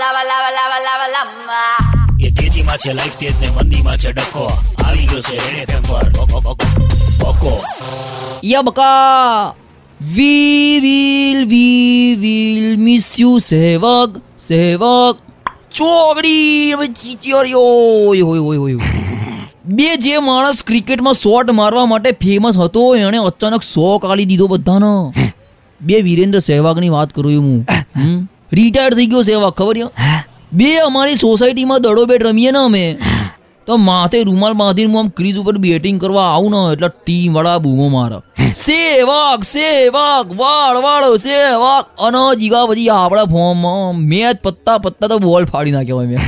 lava, લાવા લાવા લાવા lava. એ તેજીમાં છે લાઈફ તેજ ને મંદીમાં છે ડખો. આવી ગયો છે રેડે એફએમ પર. બકો, બકો, બકો યા બકા we will we will miss you Sevak Sevak. ચોગડી હવે ચીચિયોરિયો ઓય ઓય ઓય ઓય બે જે માણસ ક્રિકેટમાં શોટ મારવા માટે ફેમસ હતો એણે અચાનક સો કાઢી દીધો બધાનો. બે વિરેન્દ્ર સહેવાગની વાત કરું હું. હું. રિટાયર્ડ થઈ ગયો સેવા ખબર બે અમારી સોસાયટીમાં દડો બેટ રમીએ ને અમે. તો માથે રૂમાલ બાંધીને હું આમ ક્રીઝ ઉપર બેટિંગ કરવા આવું ને એટલે ટીમ વાળા બૂમો મારે. સેવાક સેવાક વાળ વાળ સેવાક. અને જીગા પછી આપણા ફોર્મમાં મેચ પત્તા પત્તા તો બોલ ફાડી નાખ્યો મેં.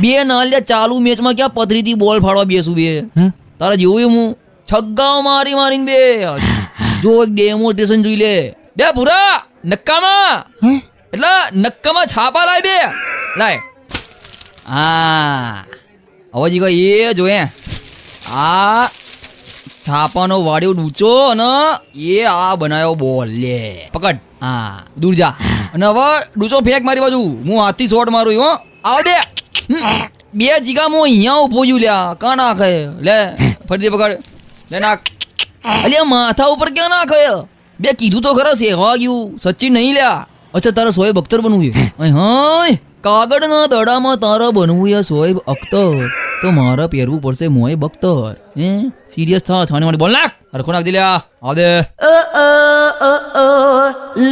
બે નાલિયા ચાલુ મેચમાં ક્યાં પથરીથી બોલ ફાડવા બેસું બે? તારે જેવું હું? છગ્ગાઓ મારી મારીને બે. જો એક ડેમોન્સ્ટ્રેશન જોઈ લે. બે ભૂરા નક્કામાં. એટલે નક્કામાં છાપા લાય બે લાય. હા. હવે જીગા એ જો હે આ છાપાનો વાડ્યો ડૂચો અને એ આ બનાવ્યો બોલ લે. પકડ. હા. દૂર જા. અને હવે ડૂચો ફેંક મારી બાજુ. હું હાથથી શોટ મારું હો. આવ દે. બે જીગા હું અહીંયા ઊભો છું, લ્યા. કાં નાખે? લે. ફરીથી પકડ. લે, નાખ. અલ્યા, માથા ઉપર ક્યાં નાખે? બે કીધું તો ખરા, સેવા ગયું. સચ્ચી નહીં, લ્યા. અચ્છા તારા સોએબ અખ્તર બનવું છે? હાય. કાગળના દડામાં તારા બનવું છે સોએબ અખ્તર તો મારે પહેરવું પડશે મોએ બખ્તર. હે? સિરિયસ થા છાને માટે બોલ નાખ. હરખો નાખ દે લ્યા. દે.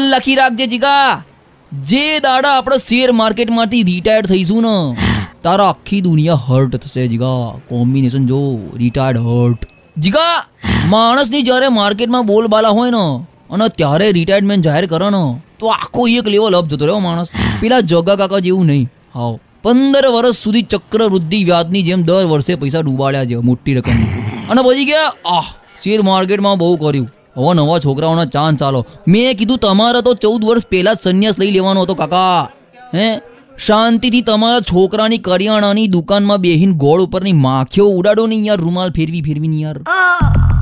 લખી રાખજે જીગા. જે દાડા આપણે શેર માર્કેટમાંથી રિટાયર્ડ થઈશું ને તારા આખી દુનિયા હર્ટ થશે જીગા. કોમ્બિનેશન જો રિટાયર્ડ હર્ટ જીગા માણસની જ્યારે માર્કેટમાં બોલબાલા હોય ને અને ત્યારે રિટાયરમેન્ટ જાહેર કરવાનો. તો આખો એક લેવલ અપ જતો રહ્યો માણસ. પેલા જગા કાકા જેવું નહીં. હાવ. પંદર વર્ષ સુધી ચક્રવૃદ્ધિ વ્યાજની જેમ દર વર્ષે પૈસા ડૂબાડ્યા છે મોટી રકમ અને પછી ગયા આહ શેર માર્કેટમાં બહુ કર્યું. હવે નવા છોકરાઓનો ચાન્સ ચાલો મેં કીધું તમારે તો ચૌદ વર્ષ પહેલા જ સંન્યાસ લઈ લેવાનો હતો કાકા. હે? શાંતિથી તમારા છોકરાની કરિયાણાની દુકાનમાં બેહીન ગોળ ઉપરની માખીઓ ઉડાડો નહીં યાર રૂમાલ ફેરવી ફેરવી નહીં યાર